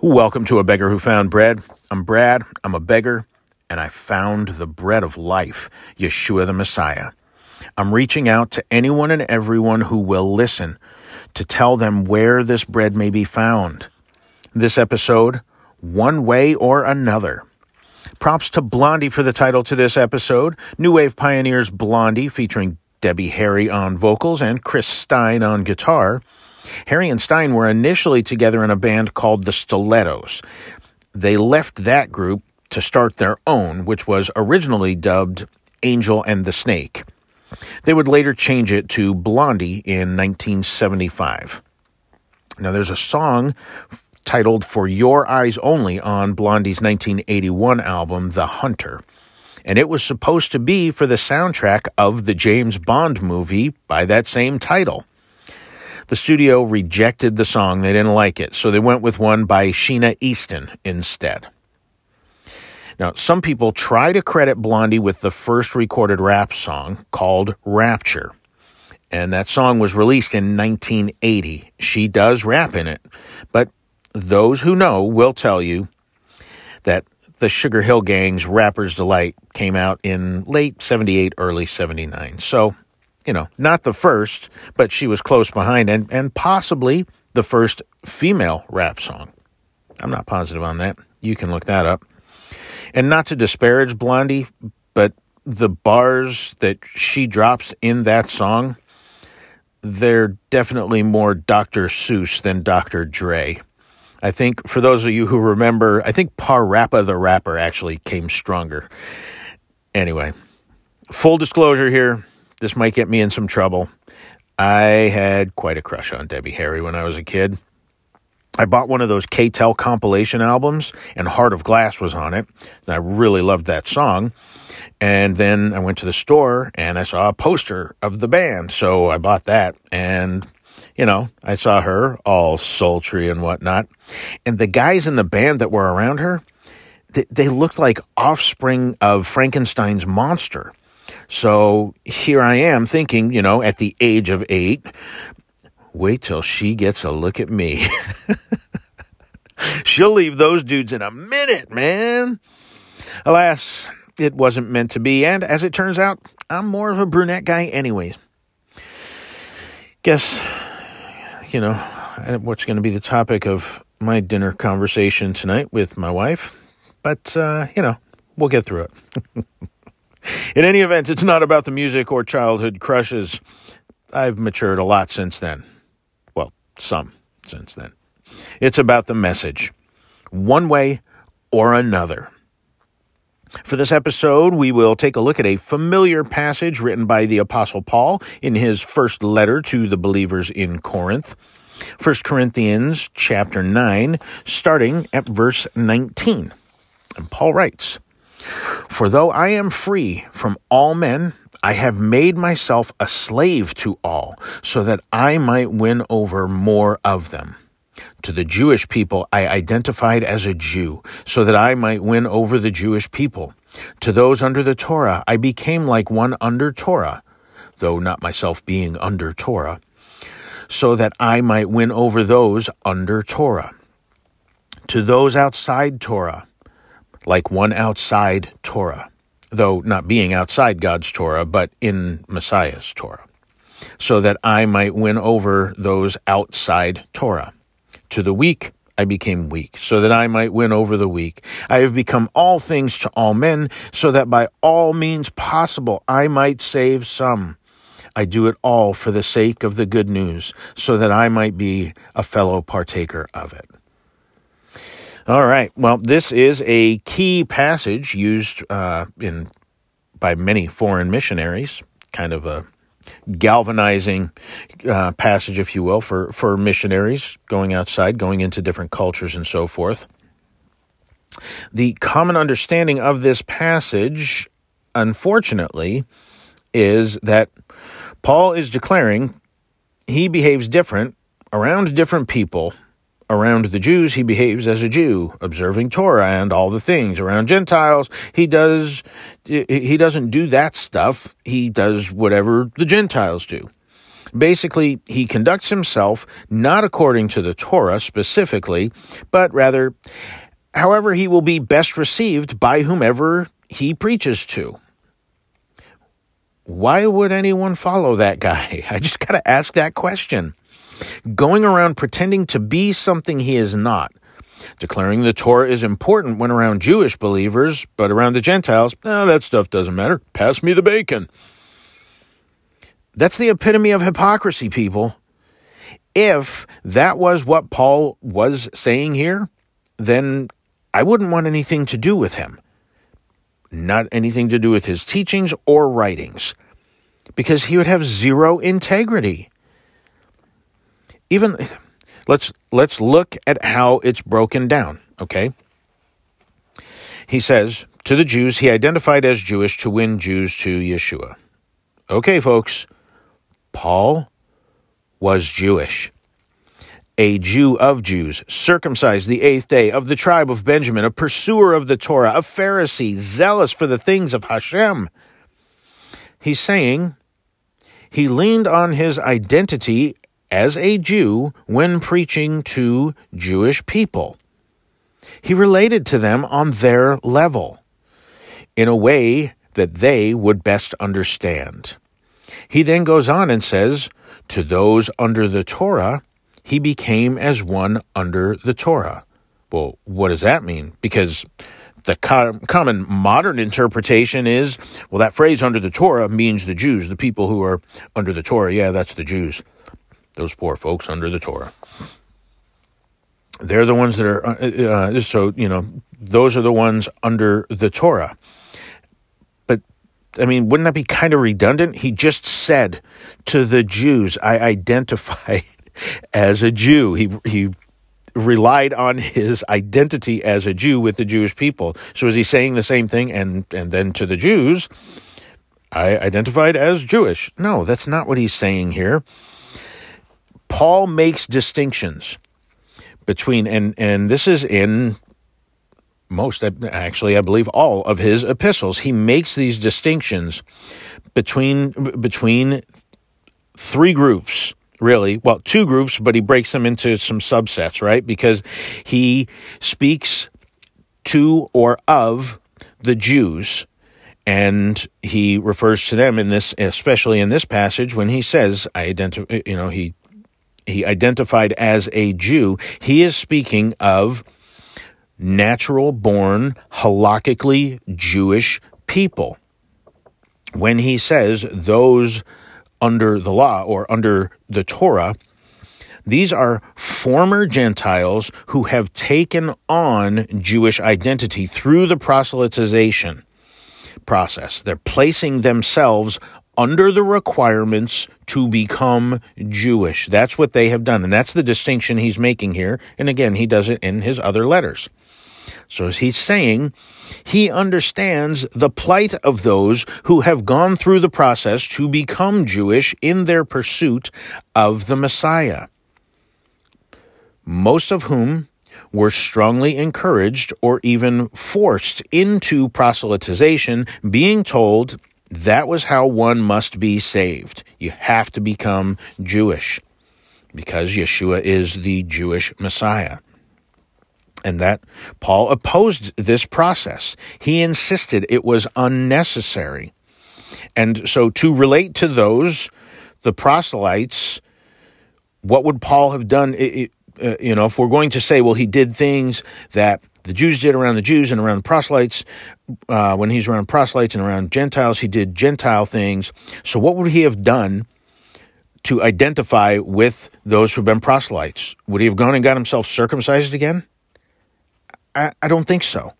Welcome to A Beggar Who Found Bread. I'm Brad, I'm a beggar, and I found the bread of life, Yeshua the Messiah. I'm reaching out to anyone and everyone who will listen to tell them where this bread may be found. This episode, One Way or Another. Props to Blondie for the title to this episode. New Wave Pioneers Blondie featuring Debbie Harry on vocals and Chris Stein on guitar. Harry and Stein were initially together in a band called the Stilettos. They left that group to start their own, which was originally dubbed Angel and the Snake. They would later change it to Blondie in 1975. Now, there's a song titled For Your Eyes Only on Blondie's 1981 album, The Hunter. And it was supposed to be for the soundtrack of the James Bond movie by that same title. The studio rejected the song, they didn't like it, so they went with one by Sheena Easton instead. Now, some people try to credit Blondie with the first recorded rap song called Rapture. And that song was released in 1980. She does rap in it. But those who know will tell you that the Sugar Hill Gang's Rapper's Delight came out in late 78, early 79. So you know, not the first, but she was close behind and, and possibly the first female rap song. I'm not positive on that. You can look that up. And not to disparage Blondie, but the bars that she drops in that song, they're definitely more Dr. Seuss than Dr. Dre. I think for those of you who remember, I think Parappa the Rapper actually came stronger. Anyway, full disclosure here this might get me in some trouble. I had quite a crush on Debbie Harry when I was a kid. I bought one of those K-tel compilation albums, and Heart of Glass was on it. And I really loved that song. And then I went to the store and I saw a poster of the band, so I bought that. And you know, I saw her all sultry and whatnot. And the guys in the band that were around her, they, they looked like offspring of Frankenstein's monster. So here I am thinking, you know, at the age of eight, wait till she gets a look at me. She'll leave those dudes in a minute, man. Alas, it wasn't meant to be, and as it turns out, I'm more of a brunette guy, anyways. Guess, you know, what's going to be the topic of my dinner conversation tonight with my wife, but, uh, you know, we'll get through it. In any event, it's not about the music or childhood crushes. I've matured a lot since then. Well, some since then. It's about the message, one way or another. For this episode, we will take a look at a familiar passage written by the Apostle Paul in his first letter to the believers in Corinth. 1 Corinthians chapter 9, starting at verse 19. And Paul writes, for though I am free from all men, I have made myself a slave to all, so that I might win over more of them. To the Jewish people, I identified as a Jew, so that I might win over the Jewish people. To those under the Torah, I became like one under Torah, though not myself being under Torah, so that I might win over those under Torah. To those outside Torah, like one outside Torah, though not being outside God's Torah, but in Messiah's Torah, so that I might win over those outside Torah. To the weak, I became weak, so that I might win over the weak. I have become all things to all men, so that by all means possible I might save some. I do it all for the sake of the good news, so that I might be a fellow partaker of it. All right. Well, this is a key passage used uh, in by many foreign missionaries, kind of a galvanizing uh, passage, if you will, for, for missionaries going outside, going into different cultures and so forth. The common understanding of this passage, unfortunately, is that Paul is declaring he behaves different around different people Around the Jews, he behaves as a Jew, observing Torah and all the things. Around Gentiles, he does, he doesn't do that stuff. He does whatever the Gentiles do. Basically, he conducts himself not according to the Torah specifically, but rather however he will be best received by whomever he preaches to. Why would anyone follow that guy? I just got to ask that question. Going around pretending to be something he is not. Declaring the Torah is important when around Jewish believers, but around the Gentiles, oh, that stuff doesn't matter. Pass me the bacon. That's the epitome of hypocrisy, people. If that was what Paul was saying here, then I wouldn't want anything to do with him. Not anything to do with his teachings or writings, because he would have zero integrity. Even let's let's look at how it's broken down, okay? He says, to the Jews, he identified as Jewish to win Jews to Yeshua. Okay, folks, Paul was Jewish a Jew of Jews, circumcised the eighth day, of the tribe of Benjamin, a pursuer of the Torah, a Pharisee, zealous for the things of Hashem. He's saying he leaned on his identity as a Jew when preaching to Jewish people. He related to them on their level in a way that they would best understand. He then goes on and says, To those under the Torah, he became as one under the Torah. Well, what does that mean? Because the co- common modern interpretation is well, that phrase under the Torah means the Jews, the people who are under the Torah. Yeah, that's the Jews. Those poor folks under the Torah. They're the ones that are, uh, uh, so, you know, those are the ones under the Torah. But, I mean, wouldn't that be kind of redundant? He just said to the Jews, I identify as a Jew. He he relied on his identity as a Jew with the Jewish people. So is he saying the same thing and and then to the Jews, I identified as Jewish? No, that's not what he's saying here. Paul makes distinctions between and and this is in most actually I believe all of his epistles. He makes these distinctions between between three groups really. Well, two groups, but he breaks them into some subsets, right? Because he speaks to or of the Jews and he refers to them in this especially in this passage when he says I identify you know he he identified as a Jew he is speaking of natural born halakhically Jewish people when he says those under the law or under the Torah. These are former Gentiles who have taken on Jewish identity through the proselytization process. They're placing themselves under the requirements to become Jewish. That's what they have done. And that's the distinction he's making here. And again, he does it in his other letters. So he's saying he understands the plight of those who have gone through the process to become Jewish in their pursuit of the Messiah, most of whom were strongly encouraged or even forced into proselytization, being told that was how one must be saved. You have to become Jewish because Yeshua is the Jewish Messiah and that Paul opposed this process. He insisted it was unnecessary. And so to relate to those, the proselytes, what would Paul have done? It, uh, you know, if we're going to say, well, he did things that the Jews did around the Jews and around proselytes, uh, when he's around proselytes and around Gentiles, he did Gentile things. So what would he have done to identify with those who've been proselytes? Would he have gone and got himself circumcised again? I, I don't think so.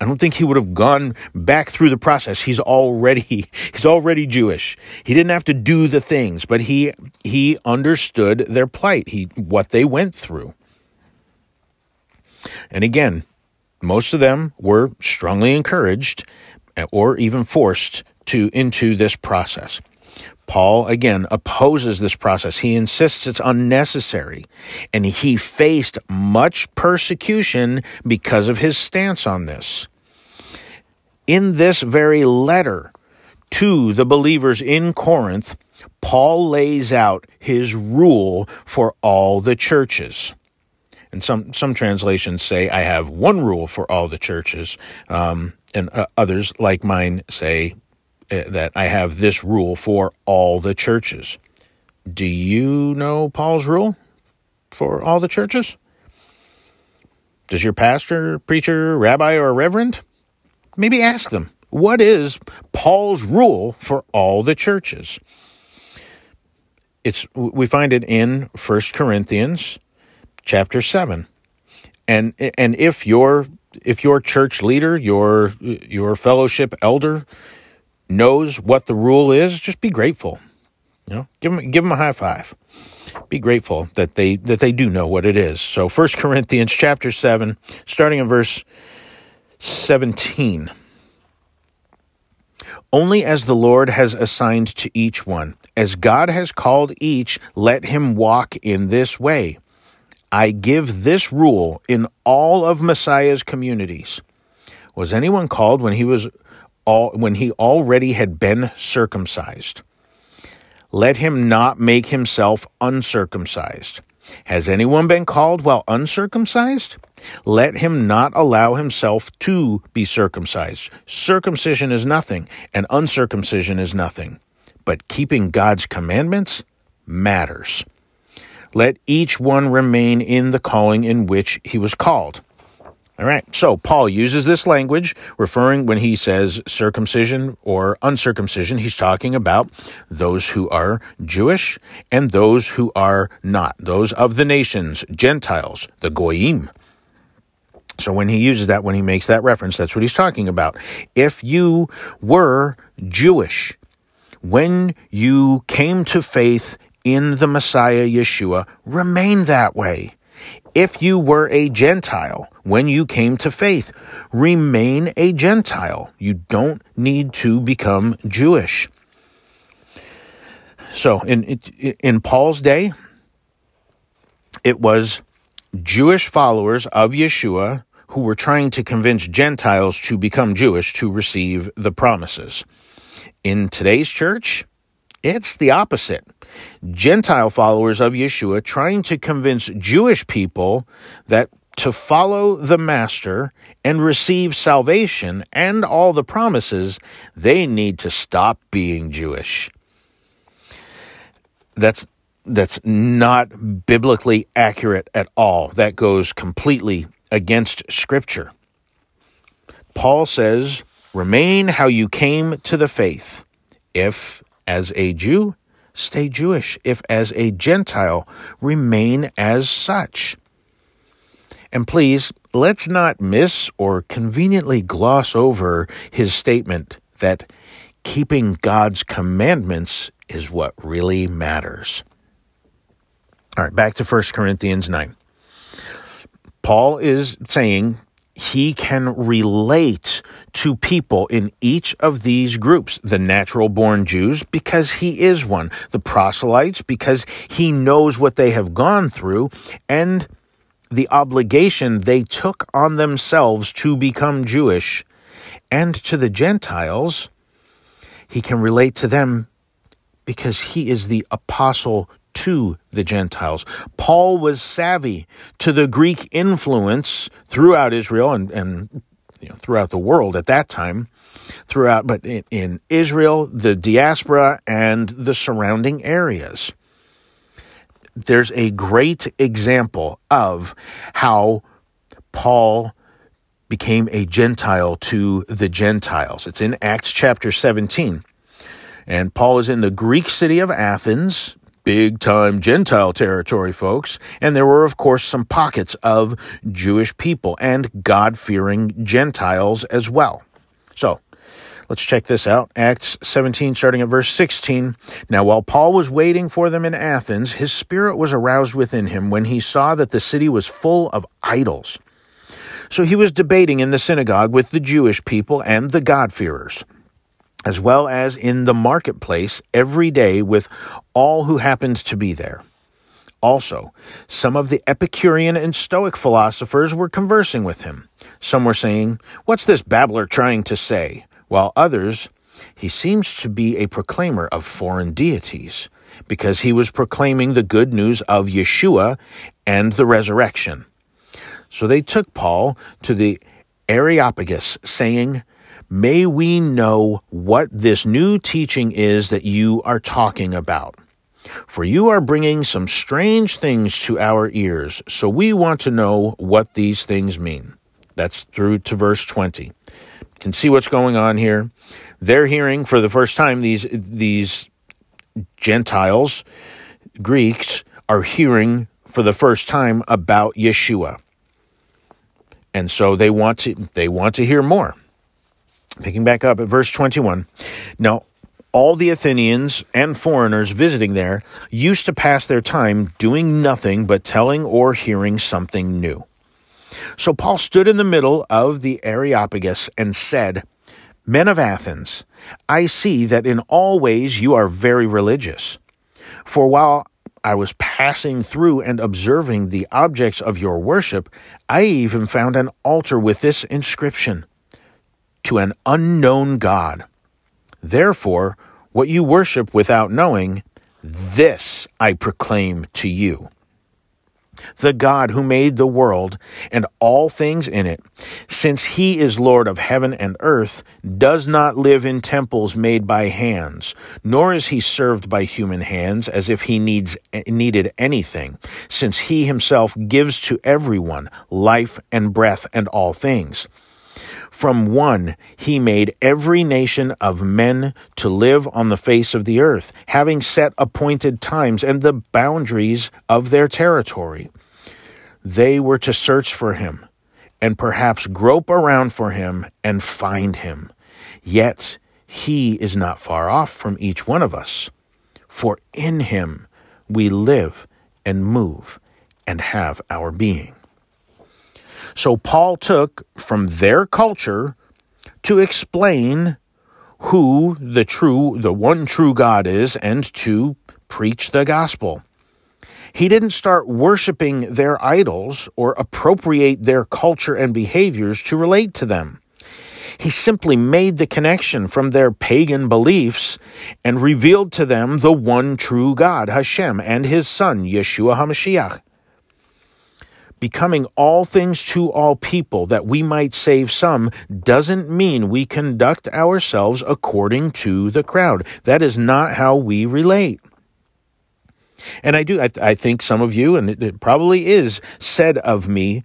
I don't think he would have gone back through the process. He's already he's already Jewish. He didn't have to do the things, but he he understood their plight, he what they went through. And again, most of them were strongly encouraged eh, or even forced to into this process. Paul, again, opposes this process. He insists it's unnecessary. And he faced much persecution because of his stance on this. In this very letter to the believers in Corinth, Paul lays out his rule for all the churches. And some, some translations say, I have one rule for all the churches. Um, and uh, others, like mine, say uh, that I have this rule for all the churches. Do you know Paul's rule for all the churches? Does your pastor, preacher, rabbi, or reverend? Maybe ask them, what is Paul's rule for all the churches? It's we find it in 1 Corinthians chapter 7. And and if your if your church leader, your your fellowship elder knows what the rule is, just be grateful. You know, give them give them a high five. Be grateful that they that they do know what it is. So 1 Corinthians chapter 7, starting in verse 17. Only as the Lord has assigned to each one, as God has called each, let him walk in this way. I give this rule in all of Messiah's communities. Was anyone called when he was all, when he already had been circumcised? Let him not make himself uncircumcised. Has anyone been called while uncircumcised? Let him not allow himself to be circumcised. Circumcision is nothing, and uncircumcision is nothing. But keeping God's commandments matters. Let each one remain in the calling in which he was called. All right. So Paul uses this language referring when he says circumcision or uncircumcision, he's talking about those who are Jewish and those who are not, those of the nations, Gentiles, the Goyim. So when he uses that, when he makes that reference, that's what he's talking about. If you were Jewish, when you came to faith in the Messiah Yeshua, remain that way. If you were a Gentile when you came to faith, remain a Gentile. You don't need to become Jewish. So in, in Paul's day, it was Jewish followers of Yeshua who were trying to convince Gentiles to become Jewish to receive the promises. In today's church, it's the opposite. Gentile followers of Yeshua trying to convince Jewish people that to follow the Master and receive salvation and all the promises, they need to stop being Jewish. That's that's not biblically accurate at all. That goes completely against Scripture. Paul says, Remain how you came to the faith. If, as a Jew, stay Jewish. If as a Gentile, remain as such. And please, let's not miss or conveniently gloss over his statement that keeping God's commandments is what really matters. All right, back to 1 Corinthians 9. Paul is saying he can relate to people in each of these groups the natural born Jews, because he is one, the proselytes, because he knows what they have gone through, and the obligation they took on themselves to become Jewish, and to the Gentiles, he can relate to them because he is the apostle to the Gentiles. Paul was savvy to the Greek influence throughout Israel and, and you know, throughout the world at that time, throughout, but in, in Israel, the diaspora, and the surrounding areas. There's a great example of how Paul became a Gentile to the Gentiles. It's in Acts chapter 17. And Paul is in the Greek city of Athens, big time Gentile territory, folks. And there were, of course, some pockets of Jewish people and God fearing Gentiles as well. So, Let's check this out. Acts 17, starting at verse 16. Now, while Paul was waiting for them in Athens, his spirit was aroused within him when he saw that the city was full of idols. So he was debating in the synagogue with the Jewish people and the God-fearers as well as in the marketplace every day with all who happened to be there. Also, some of the Epicurean and Stoic philosophers were conversing with him. Some were saying, What's this babbler trying to say? While others He seems to be a proclaimer of foreign deities because he was proclaiming the good news of Yeshua and the resurrection. So they took Paul to the Areopagus, saying, May we know what this new teaching is that you are talking about. For you are bringing some strange things to our ears, so we want to know what these things mean. That's through to verse 20. You can see what's going on here. They're hearing for the first time these these Gentiles, Greeks, are hearing for the first time about Yeshua. And so they want to they want to hear more. Picking back up at verse 21. Now, all the Athenians and foreigners visiting there used to pass their time doing nothing but telling or hearing something new. So Paul stood in the middle of the Areopagus and said, Men of Athens, I see that in all ways you are very religious. For while I was passing through and observing the objects of your worship, I even found an altar with this inscription To an unknown God. Therefore, what you worship without knowing, this I proclaim to you. The God who made the world and all things in it, since he is Lord of heaven and earth, does not live in temples made by hands, nor is he served by human hands as if he needs needed anything, since he himself gives to everyone life and breath and all things. From one he made every nation of men to live on the face of the earth, having set appointed times and the boundaries of their territory. They were to search for him, and perhaps grope around for him and find him. Yet he is not far off from each one of us, for in him we live and move and have our being. So Paul took from their culture to explain who the true, the one true God is and to preach the gospel. He didn't start worshiping their idols or appropriate their culture and behaviors to relate to them. He simply made the connection from their pagan beliefs and revealed to them the one true God, Hashem, and his son, Yeshua HaMashiach becoming all things to all people that we might save some doesn't mean we conduct ourselves according to the crowd. That is not how we relate. And I do, I, I think some of you, and it, it probably is said of me,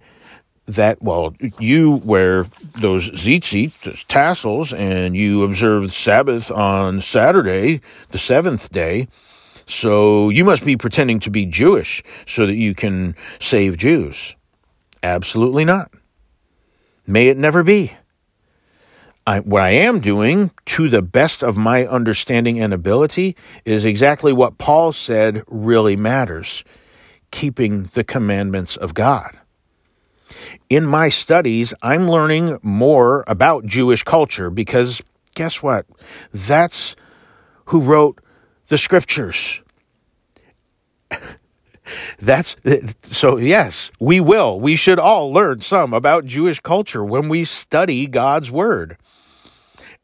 that, well, you wear those tzitzit, tassels, and you observe Sabbath on Saturday, the seventh day. So you must be pretending to be Jewish so that you can save Jews. Absolutely not. May it never be. I, what I am doing, to the best of my understanding and ability, is exactly what Paul said really matters keeping the commandments of God. In my studies, I'm learning more about Jewish culture because guess what? That's who wrote the scriptures. That's so, yes, we will. We should all learn some about Jewish culture when we study God's word.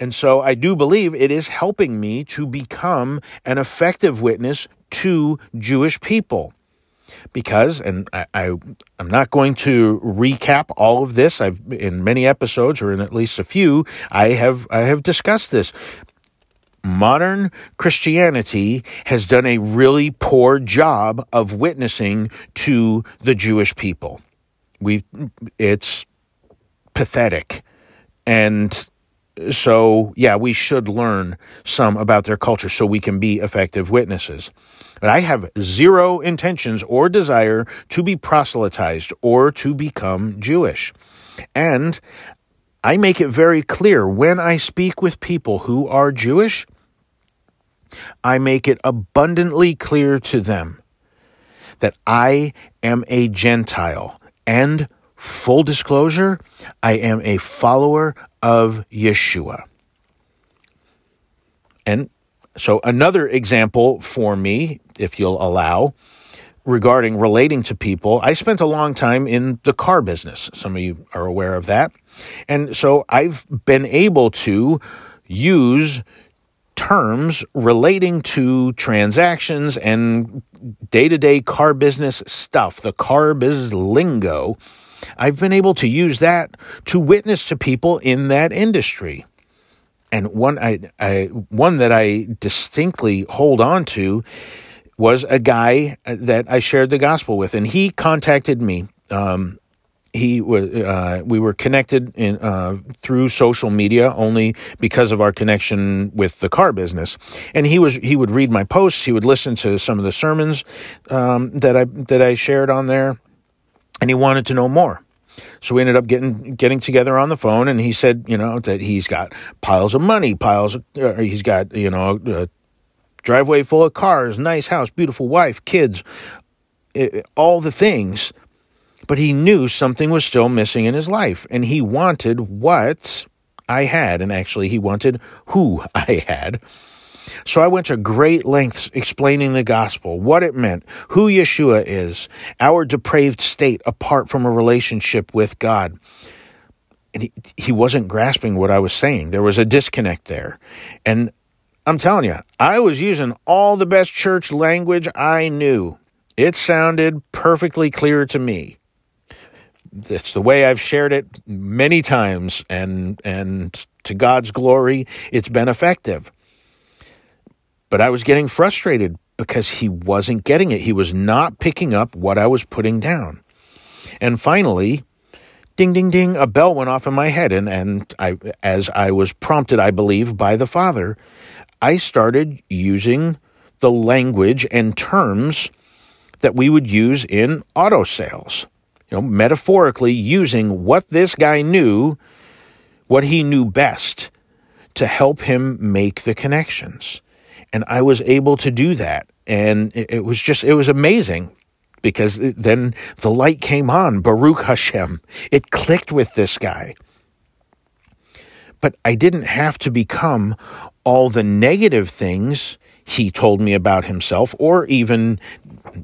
And so I do believe it is helping me to become an effective witness to Jewish people. Because, and I, I, am not going to recap all of this. I've in many episodes, or in at least a few, I have I have discussed this modern Christianity has done a really poor job of witnessing to the Jewish people. We it's pathetic. And so, yeah, we should learn some about their culture so we can be effective witnesses. But I have zero intentions or desire to be proselytized or to become Jewish. And I make it very clear when I speak with people who are Jewish, I make it abundantly clear to them that I am a Gentile and full disclosure, I am a follower of Yeshua. And so, another example for me, if you'll allow, regarding relating to people, I spent a long time in the car business. Some of you are aware of that. And so I've been able to use terms relating to transactions and day to day car business stuff, the car biz lingo. I've been able to use that to witness to people in that industry. And one I, I one that I distinctly hold on to was a guy that I shared the gospel with, and he contacted me. Um, he was uh, we were connected in uh, through social media only because of our connection with the car business. And he was he would read my posts he would listen to some of the sermons um, that I that I shared on there and he wanted to know more. So we ended up getting getting together on the phone and he said you know that he's got piles of money piles of, uh, he's got you know a driveway full of cars nice house beautiful wife kids all the things but he knew something was still missing in his life, and he wanted what I had, and actually, he wanted who I had. So I went to great lengths explaining the gospel, what it meant, who Yeshua is, our depraved state apart from a relationship with God. And he, he wasn't grasping what I was saying. There was a disconnect there. And I'm telling you, I was using all the best church language I knew. It sounded perfectly clear to me it's the way I've shared it many times, and and to God's glory, it's been effective. But I was getting frustrated because he wasn't getting it. He was not picking up what I was putting down. And finally, ding ding ding, a bell went off in my head, and and I, as I was prompted, I believe, by the Father, I started using the language and terms that we would use in auto sales you know, metaphorically using what this guy knew, what he knew best to help him make the connections. And I was able to do that. And it, was just, it was amazing because then the light came on. Baruch Hashem. It clicked with this guy. But I didn't have to become all the negative things he told me about himself or even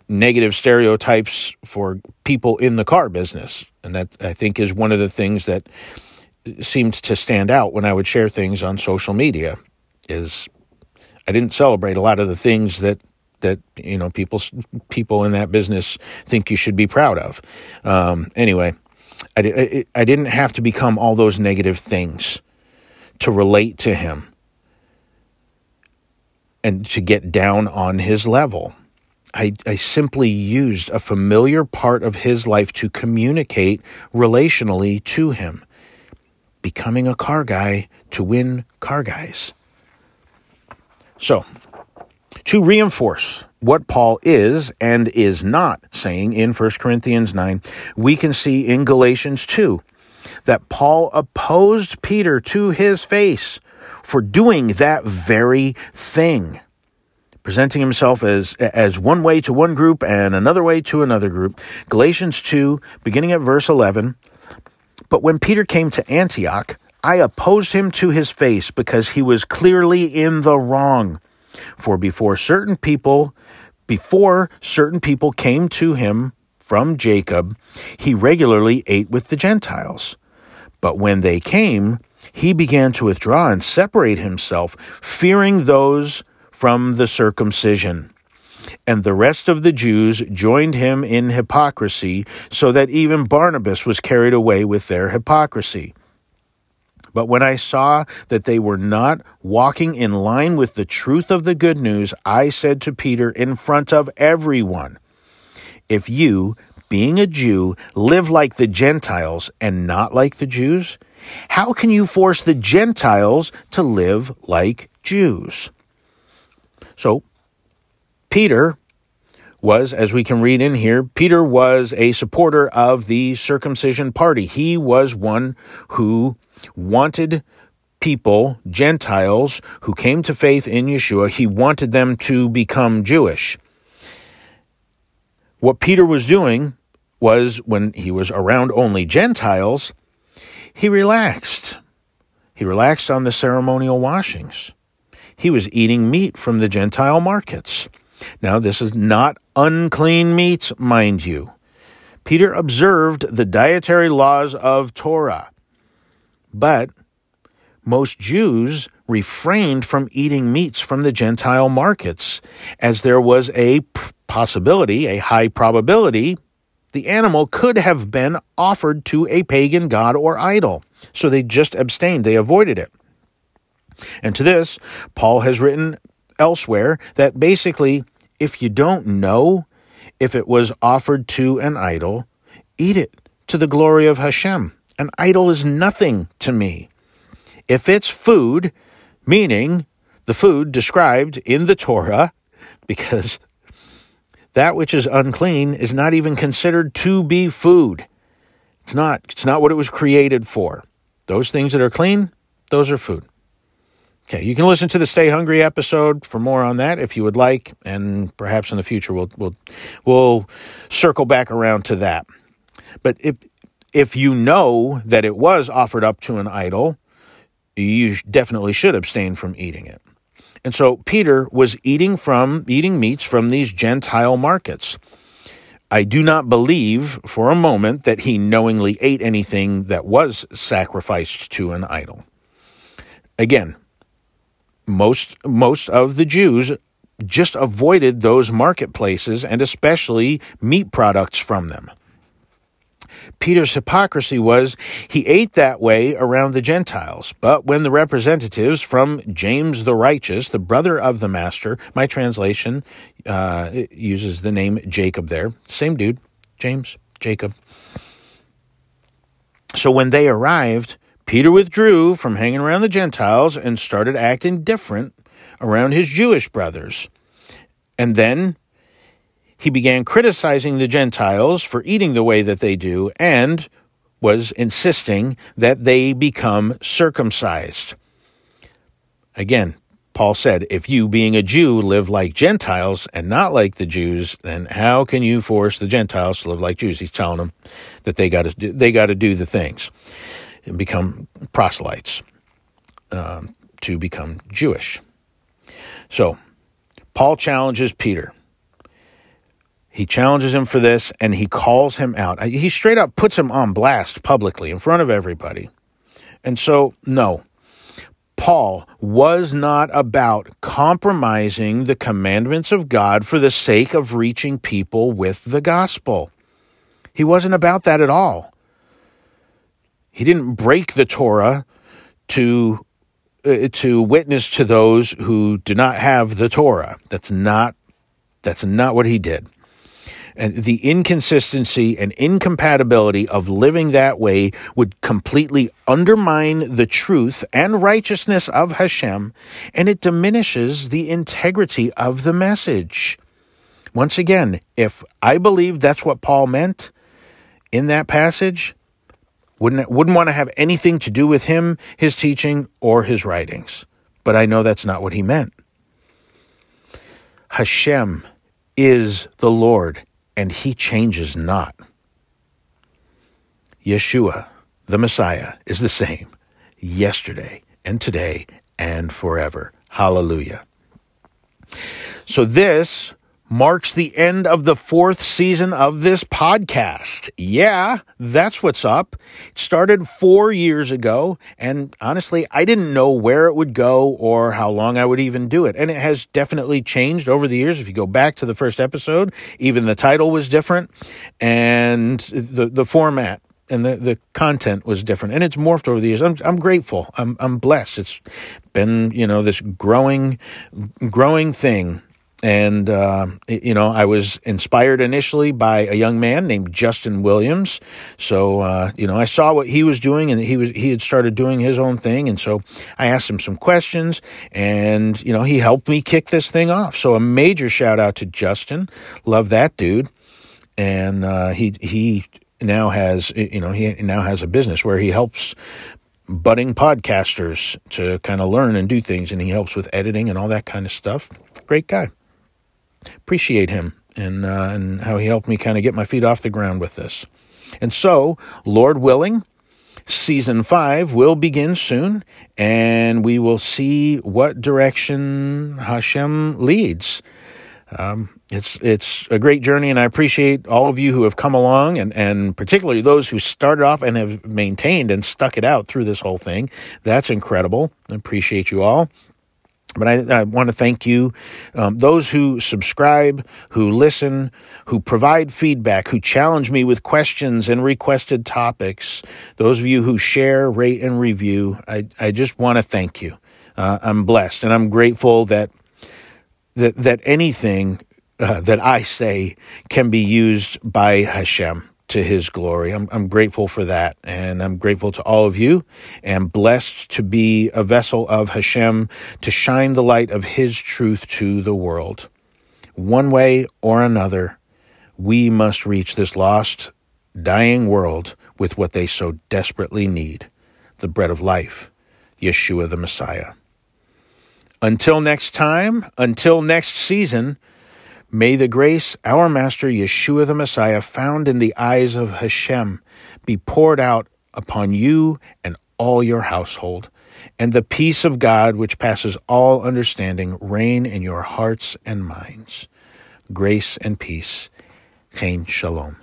negative stereotypes for people in the car business. And that I think is one of the things that seemed to stand out when I would share things on social media is I didn't celebrate a lot of the things that that you know people people in that business think you should be proud of. Um, anyway, I, I didn't have to become all those negative things to relate to him and to get down on his level. I, I simply used a familiar part of his life to communicate relationally to him, becoming a car guy to win car guys. So, to reinforce what Paul is and is not saying in 1 Corinthians 9, we can see in Galatians 2 that Paul opposed Peter to his face for doing that very thing presenting himself as as one way to one group and another way to another group. Galatians 2, beginning at verse 11. But when Peter came to Antioch, I opposed him to his face because he was clearly in the wrong. For before certain people before certain people came to him from Jacob, he regularly ate with the Gentiles. But when they came, he began to withdraw and separate himself, fearing those from the circumcision. And the rest of the Jews joined him in hypocrisy, so that even Barnabas was carried away with their hypocrisy. But when I saw that they were not walking in line with the truth of the good news, I said to Peter in front of everyone, If you, being a Jew, live like the Gentiles and not like the Jews, how can you force the Gentiles to live like Jews? So, Peter was, as we can read in here, Peter was a supporter of the circumcision party. He was one who wanted people, Gentiles, who came to faith in Yeshua, he wanted them to become Jewish. What Peter was doing was when he was around only Gentiles, he relaxed. He relaxed on the ceremonial washings he was eating meat from the Gentile markets. Now, this is not unclean meat, mind you. Peter observed the dietary laws of Torah, but most Jews refrained from eating meats from the Gentile markets, as there was a possibility, a high probability, the animal could have been offered to a pagan god or idol. So they just abstained, they avoided it. And to this, Paul has written elsewhere that basically, if you don't know if it was offered to an idol, eat it to the glory of Hashem. An idol is nothing to me. If it's food, meaning the food described in the Torah, because that which is unclean is not even considered to be food. It's not. It's not what it was created for. Those things that are clean, those are food. Okay, you can listen to the Stay Hungry episode for more on that if you would like, and perhaps in the future we'll we'll we'll circle back around to that. But if if you know that it was offered up to an idol, you definitely should abstain from eating it. And so Peter was eating from eating meats from these Gentile markets. I do not believe for a moment that he knowingly ate anything that was sacrificed to an idol. Again, most most of the Jews just avoided those marketplaces and especially meat products from them. Peter's hypocrisy was he ate that way around the Gentiles, but when the representatives from James the Righteous, the brother of the Master, my translation uh, uses the name Jacob there, same dude, James, Jacob. So when they arrived, Peter withdrew from hanging around the Gentiles and started acting different around his Jewish brothers. And then he began criticizing the Gentiles for eating the way that they do and was insisting that they become circumcised. Again, Paul said, if you, being a Jew, live like Gentiles and not like the Jews, then how can you force the Gentiles to live like Jews? He's telling them that they got to do, they got to do the things and become proselytes um, to become Jewish. So, Paul challenges Peter. He challenges him for this and he calls him out. He straight up puts him on blast publicly in front of everybody. And so, no, Paul was not about compromising the commandments of God for the sake of reaching people with the gospel. He wasn't about that at all. He didn't break the Torah to uh, to witness to those who do not have the Torah. That's not that's not what he did. And the inconsistency and incompatibility of living that way would completely undermine the truth and righteousness of Hashem, and it diminishes the integrity of the message. Once again, if I believe that's what Paul meant in that passage, wouldn't, wouldn't want to have anything to do with him, his teaching, or his writings. But I know that's not what he meant. Hashem is the Lord, and he changes not. Yeshua, the Messiah, is the same yesterday and today and forever. Hallelujah. So, this marks the end of the fourth season of this podcast. Yeah, that's what's up. It started four years ago, and honestly, I didn't know where it would go or how long I would even do it. And it has definitely changed over the years. If you go back to the first episode, even the title was different, and the, the format and the, the content was different and it's morphed over the years. I'm, I'm grateful. I'm, I'm blessed. It's been, you know, this growing, growing thing and, uh, you know, I was inspired initially by a young man named Justin Williams. So, uh, you know, I saw what he was doing and he was, he had started doing his own thing. And so I asked him some questions and, you know, he helped me kick this thing off. So a major shout out to Justin. Love that dude. And, uh, he, he now has, you know, he now has a business where he helps budding podcasters to kind of learn and do things. And he helps with editing and all that kind of stuff. Great guy appreciate him and uh, and how he helped me kind of get my feet off the ground with this. And so, Lord willing, season five will begin soon, and we will see what direction Hashem leads. Um, it's it's a great journey, and I appreciate all of you who have come along, and and particularly those who started off and have maintained and stuck it out through this whole thing. That's incredible. I appreciate you all. But I, I, want to thank you, um, those who subscribe, who listen, who provide feedback, who challenge me with questions and requested topics. Those of you who share, rate, and review. I, I just want to thank you. Uh, I'm blessed and I'm grateful that that that anything uh, that I say can be used by Hashem to his glory. I'm, I'm grateful for that. And I'm grateful to all of you and blessed to be a vessel of Hashem to shine the light of his truth to the world. One way or another, we must reach this lost, dying world with what they so desperately need the bread of life, Yeshua the Messiah. Until next time, until next season, May the grace, our Master Yeshua the Messiah, found in the eyes of Hashem, be poured out upon you and all your household, and the peace of God, which passes all understanding, reign in your hearts and minds. Grace and peace. Chain Shalom.